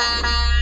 Música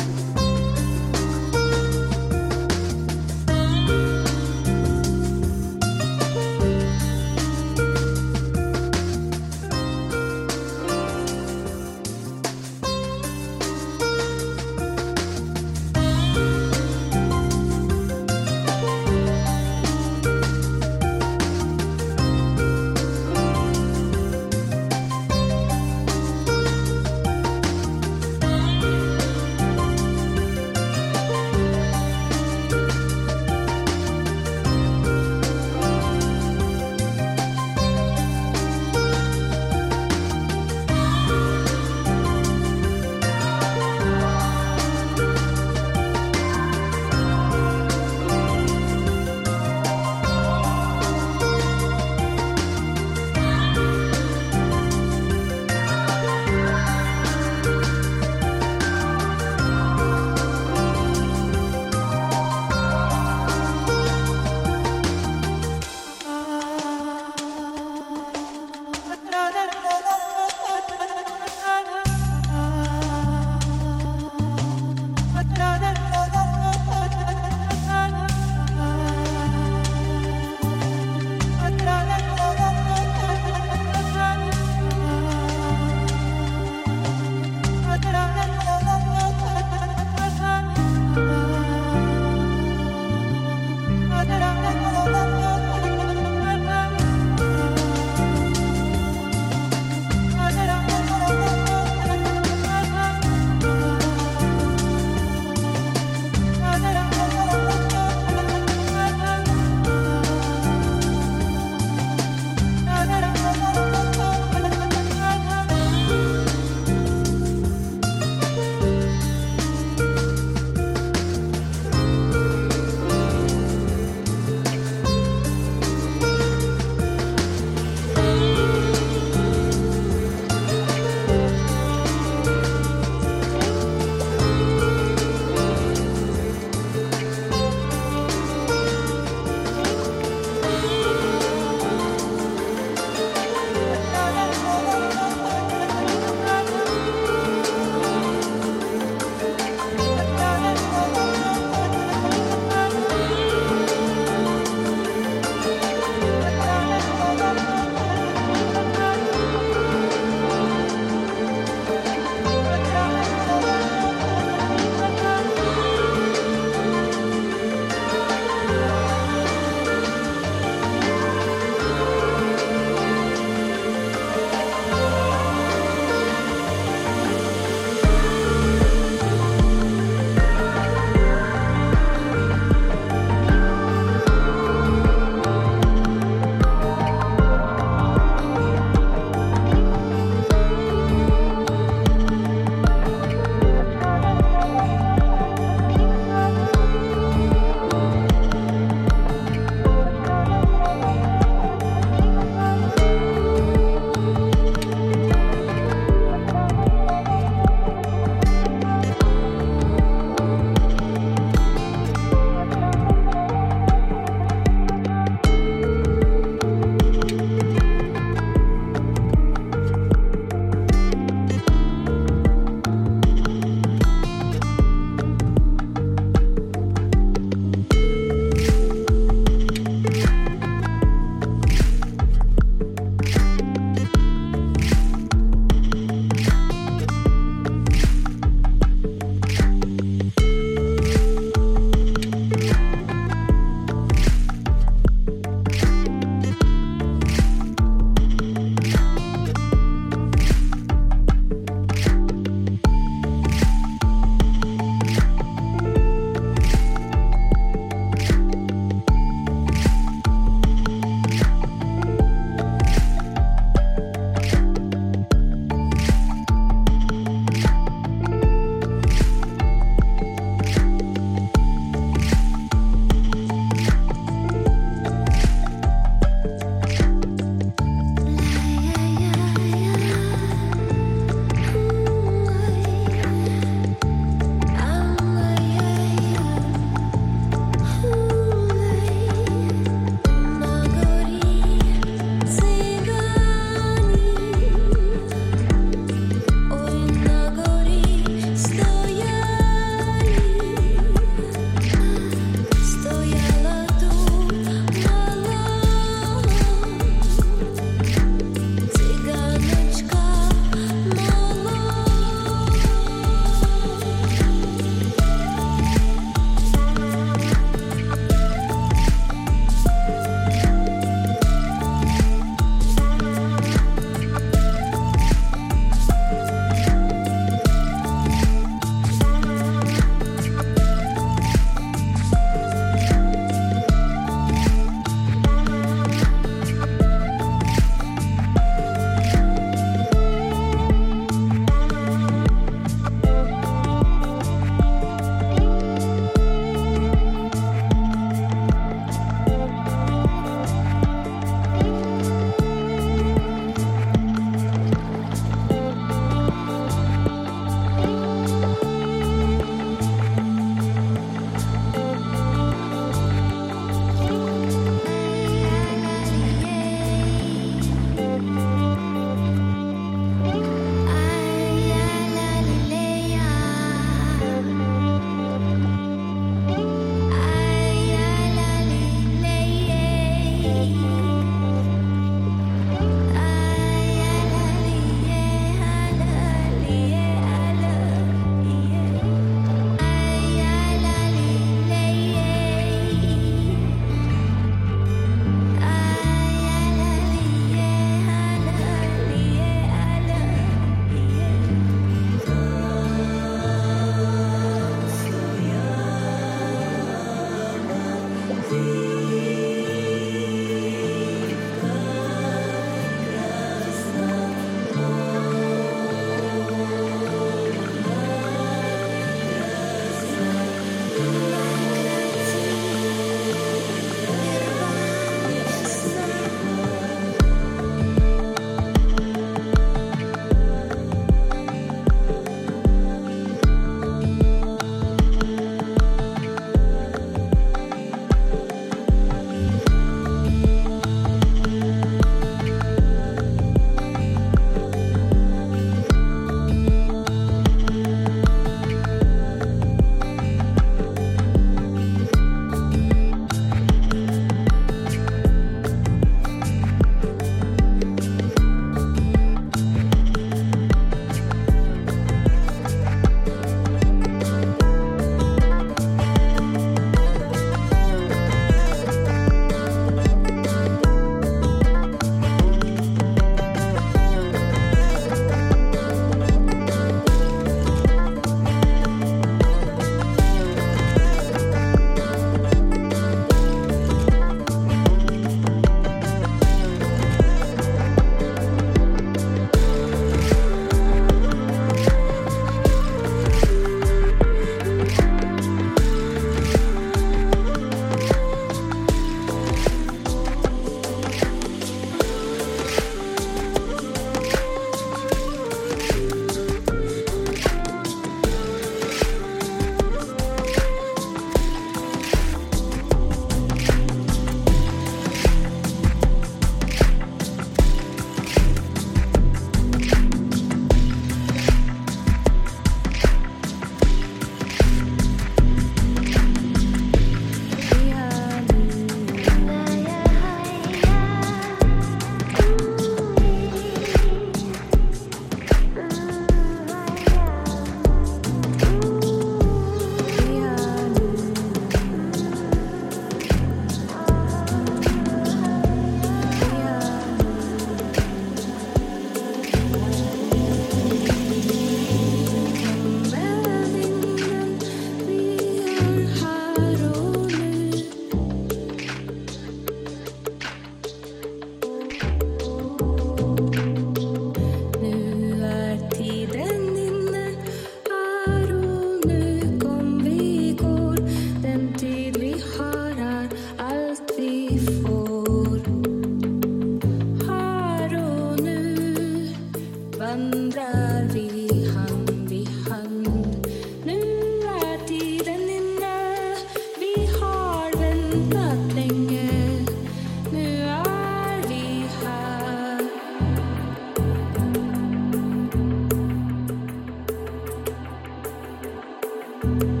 Bye.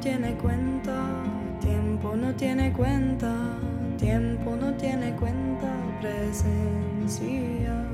tiene cuenta, tiempo no tiene cuenta, tiempo no tiene cuenta, presencia.